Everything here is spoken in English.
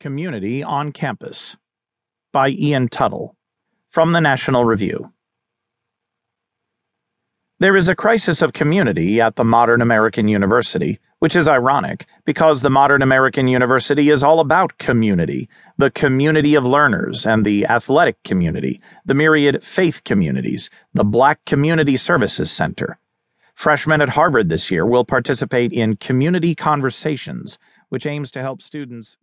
Community on Campus by Ian Tuttle from the National Review. There is a crisis of community at the modern American university, which is ironic because the modern American university is all about community the community of learners and the athletic community, the myriad faith communities, the Black Community Services Center. Freshmen at Harvard this year will participate in Community Conversations, which aims to help students.